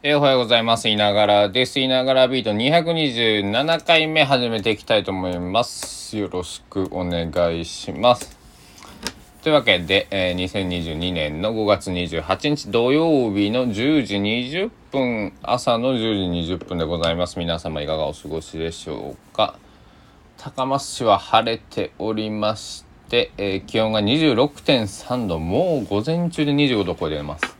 えおはようございます。いながらです。いながらビート227回目始めていきたいと思います。よろしくお願いします。というわけで、えー2022年の5月28日土曜日の10時20分、朝の10時20分でございます。皆様いかがお過ごしでしょうか。高松市は晴れておりまして、えー気温が26.3度、もう午前中で25度超えています。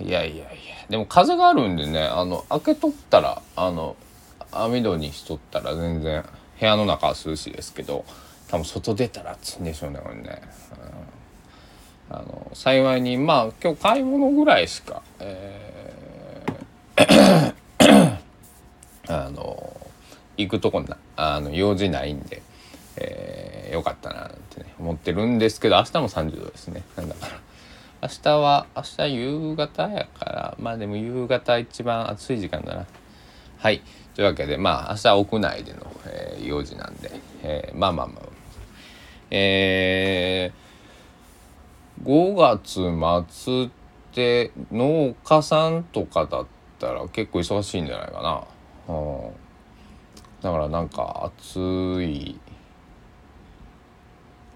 いやいやいや。でも風があるんでねあの開けとったらあの網戸にしとったら全然部屋の中は涼しいですけど多分外出たら暑いんでしょうねこれね、うん。あの幸いにまあ今日買い物ぐらいしか、えー あの行くとこなあの用事ないんで、えーよかったななんてね思ってるんですけど明日も30度ですね。明日は明日夕方やからまあでも夕方一番暑い時間だな。はい。というわけでまあ明日は屋内での、えー用事なんで、えーまあまあまあ。えー、5月末って農家さんとかだったら結構忙しいんじゃないかな、うん、だからなんか暑い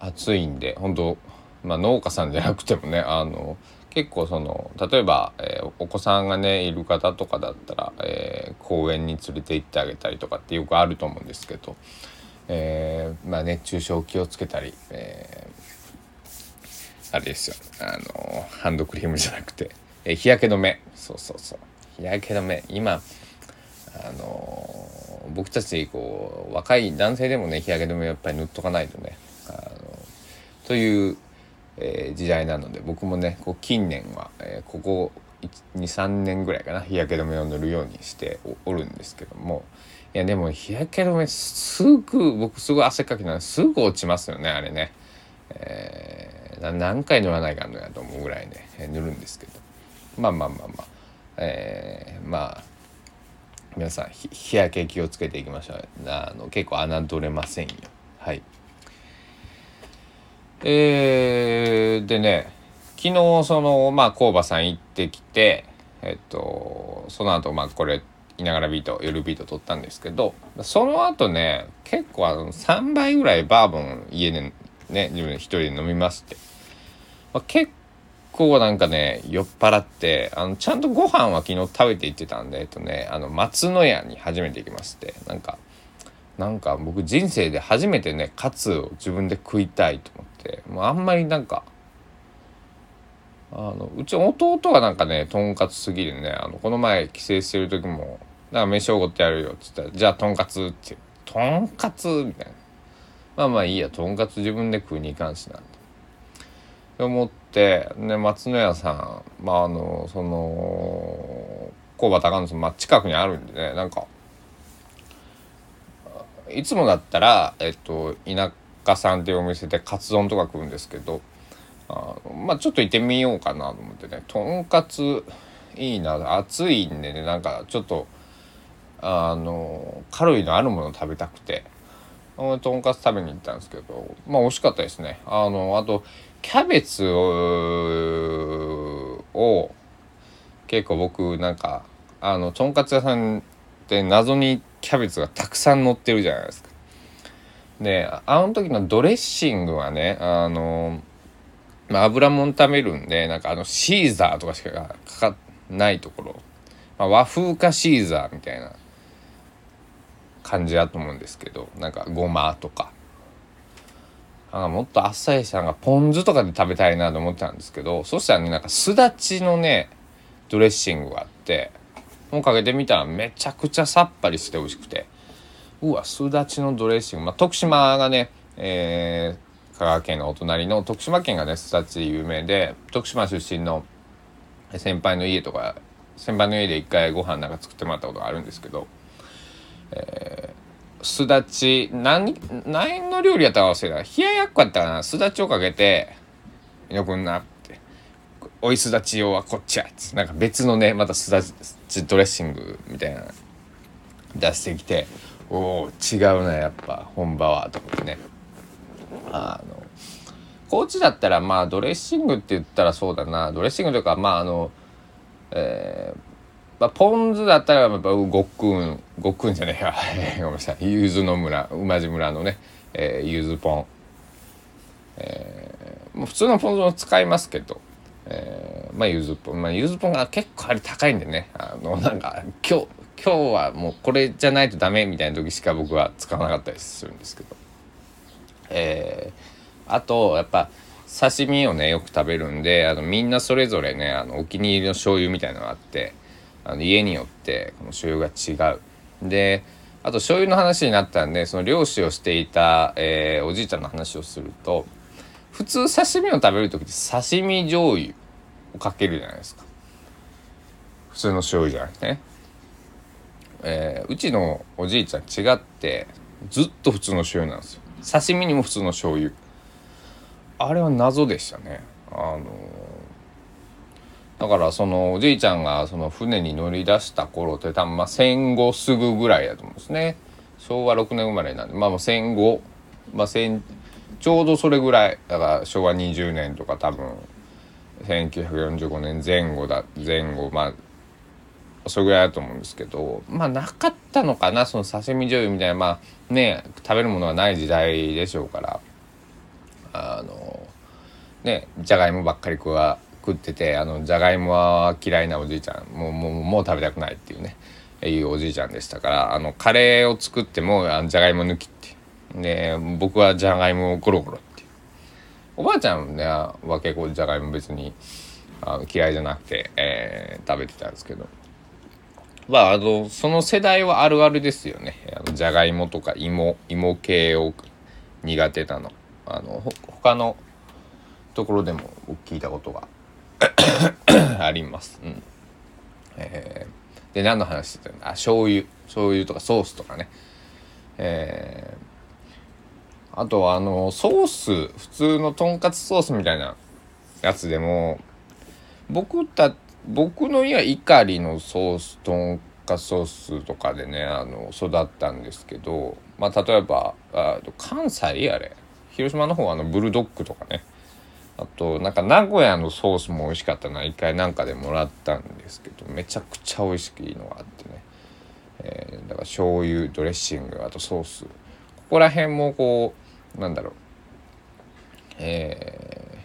暑いんで本当まあ農家さんじゃなくてもねあの結構その例えば、えーお子さんがねいる方とかだったら、えー公園に連れて行ってあげたりとかってよくあると思うんですけど、えーまあ、熱中症気をつけたり、えーあれですよ。あのハンドクリームじゃなくて、えー日焼け止め。そうそうそう。日焼け止め。今あの僕たちこう若い男性でもね日焼け止めやっぱり塗っとかないとねあのという、えー時代なので僕もねこう近年は、えーここ23年ぐらいかな日焼け止めを塗るようにしておるんですけどもいやでも日焼け止めすぐ僕すごい汗かきなんですぐ落ちますよねあれね、えー何回塗らないかんのやと思うぐらいね、えー塗るんですけど。まあまあまあまあ。えーまあ皆さん日焼け気をつけていきましょう。あの結構侮れませんよ。はい。えー、でね昨日そのまあ工場さん行ってきてえっとその後まあこれいながらビート夜ビート撮ったんですけどその後ね結構あの3杯ぐらいバーボン家でね自分一人で飲みまして、まあ、結構なんかね酔っ払ってあのちゃんとご飯は昨日食べて行ってたんでえっとねあの松の屋に初めて行きましてなんかなんか僕人生で初めてねカツを自分で食いたいと思ってもうあんまりなんかあのうち弟がなんかねとんかつ好きでねあのこの前帰省してる時も「なんか飯おごってやるよ」っつったら「じゃあとんかつ」って「とんかつ?」みたいなまあまあいいやとんかつ自分で食うにいかんしなと思ってね松野屋さんまああのその工場高野さん、まあ、近くにあるんでねなんかいつもだったら、えっと、田舎さんっていうお店でカツ丼とか食うんですけどあまあちょっと行ってみようかなと思ってね。とんかついいな暑いんでねなんかちょっとあのカロリーのあるもの食べたくて。とんかつ食べに行ったんですけどまあ美味しかったですね。あのあとキャベツをを結構僕なんかあのとんかつ屋さんって謎にキャベツがたくさん乗ってるじゃないですか。であの時のドレッシングはねあの、まあ、油もん食べるんでなんかあのシーザーとかしかかかないところ、まあ、和風かシーザーみたいな感じだと思うんですけどなんかごまとか。あもっとあっさりしたなんかポン酢とかで食べたいなと思ってたんですけどそしたらねなんかすだちのねドレッシングがあってもうかけてみたらめちゃくちゃさっぱりして美味しくて。うわすだちのドレッシング、まあ、徳島がね、えー香川県のお隣の徳島県がねすだち有名で徳島出身の先輩の家とか先輩の家で一回ご飯なんか作ってもらったことがあるんですけど、えーすだち何何の料理やったか忘れた。冷ややっこやったかな。すだちをかけて「よくんな」って「おいすだち用はこっちや」っつ。なんか別のねまたすだちドレッシングみたいな出してきておお違うなやっぱ本場はと思ってね。あの高知だったらまあドレッシングって言ったらそうだな。ドレッシングというかまああのえーまあ、ポン酢だったらやっぱごっくんごっくんじゃねえや。ごめんなさい。ゆずの村馬路村のね、えー、ゆずポン、えー、もう普通のポン酢も使いますけど、えー、まあゆずポンまあゆずポンが結構あれ高いんでね。あのなんか今日今日はもうこれじゃないとダメみたいな時しか僕は使わなかったりするんですけど。えー、あとやっぱ刺身をねよく食べるんであのみんなそれぞれねあのお気に入りの醤油みたいなのがあってあの家によってこの醤油が違う。であと醤油の話になったんでその漁師をしていた、えー、おじいちゃんの話をすると普通刺身を食べる時って刺身醤油をかけるじゃないですか。普通の醤油じゃなくてね、えー、うちのおじいちゃん違ってずっと普通の醤油なんですよ。刺身にも普通の醤油。あれは謎でしたね。あのだからそのおじいちゃんがその船に乗り出した頃って多分まあ戦後すぐぐらいだと思うんですね。昭和6年生まれなんでまあもう戦後まあ戦ちょうどそれぐらいだから昭和20年とか多分1945年前後だ前後まあそれぐらいだと思うんですけどまあなかったのかなその刺身醤油みたいなまあね食べるものがない時代でしょうから。あのねじゃがいもばっかり食わ食っててあのじゃがいもは嫌いなおじいちゃんもうもうもう食べたくないっていうねいうおじいちゃんでしたからあのカレーを作ってもあのじゃがいも抜きで僕はじゃがいもをゴロゴロっておばあちゃんねは結構じゃがいも別にあの嫌いじゃなくて、えー、食べてたんですけどまああのその世代はあるあるですよねあのじゃがいもとか芋芋系を苦手なのあのほ他のところでも聞いたことが あります。うん。えー、で、何の話してたの？あ、醤油。醤油とかソースとかね。えー、あとはあの、ソース、普通のとんかつソースみたいなやつでも、僕た、僕の家はイカリのソース、とんかつソースとかでね、あの、育ったんですけど、まあ、例えば、あ関西あれ、広島の方はあの、ブルドッグとかね、あとなんか名古屋のソースも美味しかったな一回なんかでもらったんですけどめちゃくちゃ美味しいのがあってね、えー、だから醤油ドレッシングあとソース。ここら辺もこうなんだろうえ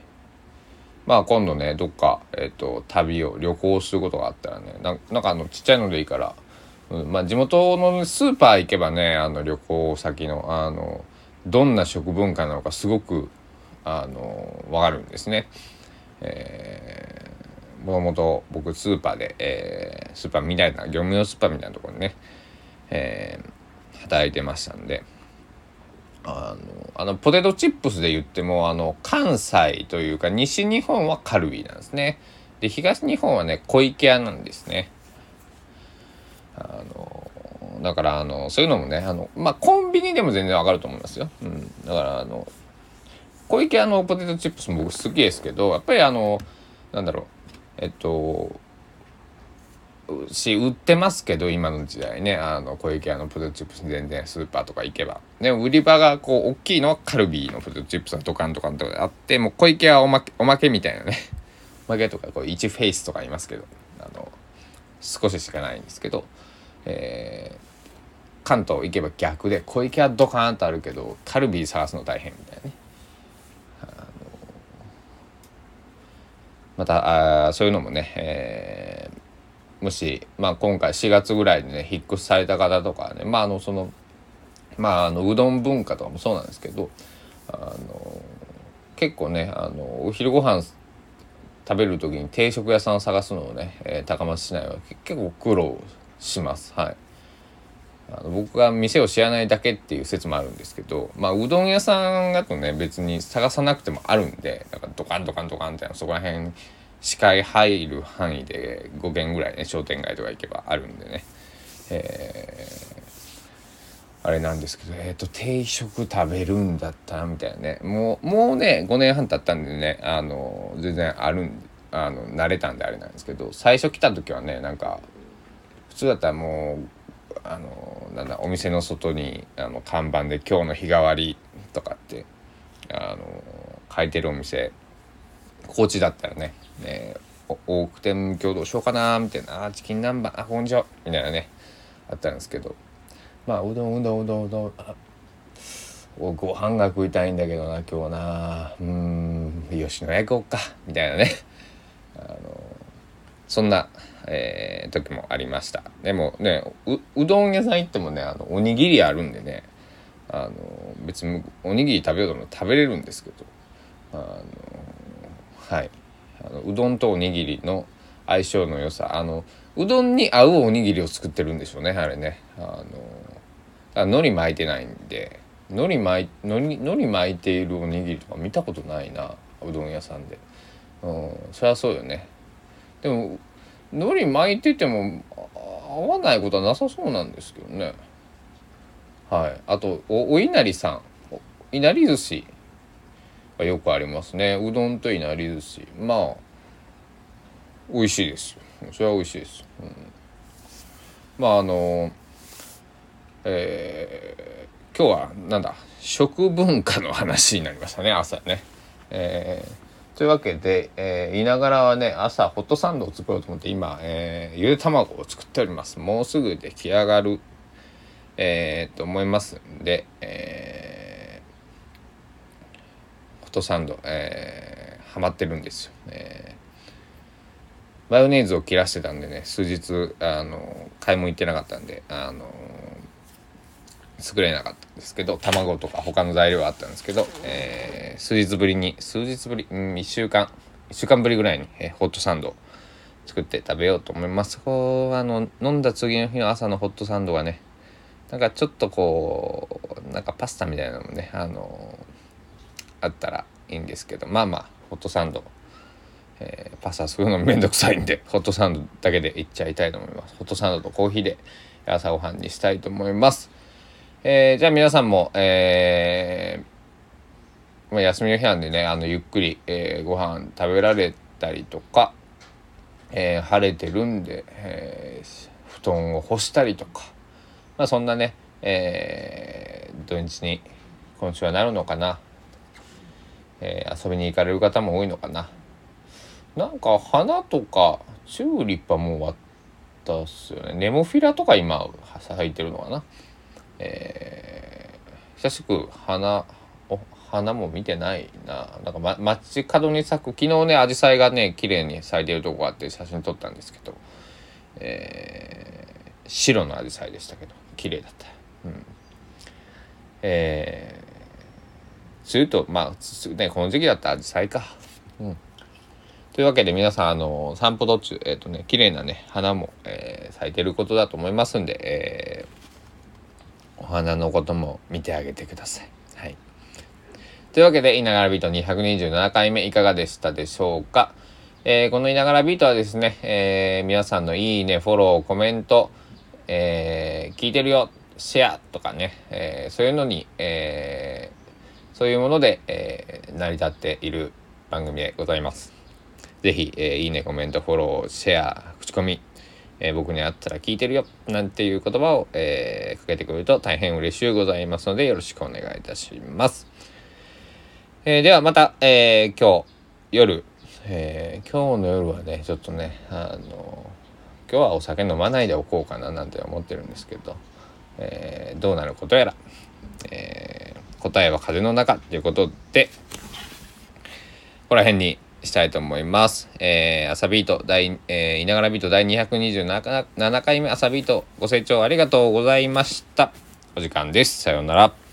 ー、まあ今度ねどっか、えーと、旅を旅行することがあったらねなんかあのちっちゃいのでいいから、うん、まあ地元のスーパー行けばねあの旅行先のあのどんな食文化なのかすごくあの分かるんですね。えー、もともと僕スーパーで、えー、スーパーみたいな業務用スーパーみたいなところにね、えー、働いてましたんであのあのポテトチップスで言ってもあの関西というか西日本はカルビーなんですね。で東日本はね小池屋なんですね。あのだからあのそういうのもねあのまあコンビニでも全然わかると思いますよ。うん、だからあの小池屋のポテトチップスも僕好きですけどやっぱりあのなんだろうえっとし売ってますけど今の時代ね。あの小池屋のポテトチップス全然スーパーとか行けば。で売り場がこう大きいのはカルビーのポテトチップスがドカンドカンとかあってもう小池屋はおまけおまけみたいなね。おまけとかこう1フェイスとかいますけど。あの少ししかないんですけど、えー、関東行けば逆で小池屋ドカンとあるけどカルビー探すの大変みたいなね。またあそういうのもね、えー、もし、まあ、今回4月ぐらいにね引っ越しされた方とかねまああのそのまああのうどん文化とかもそうなんですけどあの結構ねあのお昼ご飯食べる時に定食屋さんを探すのをね、えー、高松市内は結構苦労します。はいあの僕が店を知らないだけっていう説もあるんですけどまあうどん屋さんだとね別に探さなくてもあるんでだからドカンドカンドカンってそこら辺視界入る範囲で5軒ぐらいね商店街とか行けばあるんでね。えー、あれなんですけどえっ、ー、と定食食べるんだったみたいなね。もうもうね5年半経ったんでねあの全然あるんあの慣れたんであれなんですけど最初来た時はねなんか普通だったらもうあのなんだお店の外にあの看板で「今日の日替わり」とかってあの書いてるお店高知だったらね、ね多くて今日どうしようかなみたいなあチキン南蛮あこんにちはみたいなねあったんですけどまあうどんうどんうどんうどんあご飯が食いたいんだけどな今日なうん吉野家行こうかみたいなねあのそんな、えー、時もありました。でもねううどん屋さん行ってもねあのおにぎりあるんでねあの別におにぎり食べようとも食べれるんですけどあのはい。あのうどんとおにぎりの相性の良さ。あのうどんに合うおにぎりを作ってるんでしょうねあれね。あの海苔巻いてないんで。海苔巻い海苔巻いているおにぎりとか見たことないなうどん屋さんで。うんそりゃそうよね。でも海苔巻いてても合わないことはなさそうなんですけどね。はい。あとおお稲荷さん。いなり寿司。がよくありますね。うどんといなり寿司。まあ美味しいですそれは美味しいです、うん、まああのえー、今日はなんだ？食文化の話になりましたね朝ね。えー、というわけで、えー、いながらはね朝ホットサンドを作ろうと思って今、えー、ゆで卵を作っております。もうすぐ出来上がるえー、と思いますんで、えー、ホットサンド、えー、ハマってるんですよ、えー、マヨネーズを切らしてたんでね数日あの買い物行ってなかったんであの作れなかったんですけど卵とか他の材料はあったんですけど、えー、数日ぶりに数日ぶり、うん、1週間1週間ぶりぐらいに、えー、ホットサンド作って食べようと思います。こうあの飲んだ次の日の朝のホットサンドがねなんかちょっとこうなんかパスタみたいなのもねあのあったらいいんですけどまあまあホットサンド、えー、パスタ作るのめんどくさいんでホットサンドだけでいっちゃいたいと思います。ホットサンドとコーヒーで朝ごはんにしたいと思います、えー、じゃあ皆さんもえー、まあ、休みの日なんでねあのゆっくり、えー、ご飯食べられたりとか、えー、晴れてるんで、えー、布団を干したりとかまあそんなね、えー、土日に今週はなるのかな、えー、遊びに行かれる方も多いのかな。なんか花とかチューリップはもう終わったっすよね。ネモフィラとか今咲いてるのかな。えー、久しく花お花も見てないな。なんか、ま、街角に咲く昨日ねアジサイがね綺麗に咲いてるとこがあって写真撮ったんですけどえー、白のアジサイでしたけど綺麗だった。うん、えー、するとまあねこの時期だったらアジサイか。うん。というわけで皆さんあの散歩途中えっ、ー、とね綺麗なね花も、えー、咲いてることだと思いますんで、えー、お花のことも見てあげてください。はい。というわけで、いながらビート227回目いかがでしたでしょうか？えー、このいながらビートはですね、えー、皆さんのいいね、フォロー、コメント、えー、聞いてるよ、シェアとかね、えー、そういうのに、えー、そういうもので、えー、成り立っている番組でございます。ぜひ、えー、いいね、コメント、フォロー、シェア、口コミ、えー、僕に会ったら聞いてるよ、なんていう言葉を、えー、かけてくれると大変嬉しゅうございますので、よろしくお願いいたします。えー、ではまた、えー、今日夜、えー、今日の夜はね、ちょっとね、あの今日はお酒飲まないでおこうかななんて思ってるんですけど、えー、どうなることやら、答えは風の中ということでここら辺にしたいと思います。えー、朝ビート第、えー、いながらビート第227回目朝ビートご清聴ありがとうございました。お時間です。さようなら。